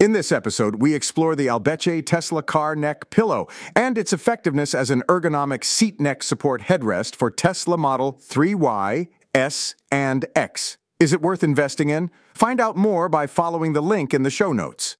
In this episode, we explore the Albeche Tesla car neck pillow and its effectiveness as an ergonomic seat neck support headrest for Tesla Model 3Y, S, and X. Is it worth investing in? Find out more by following the link in the show notes.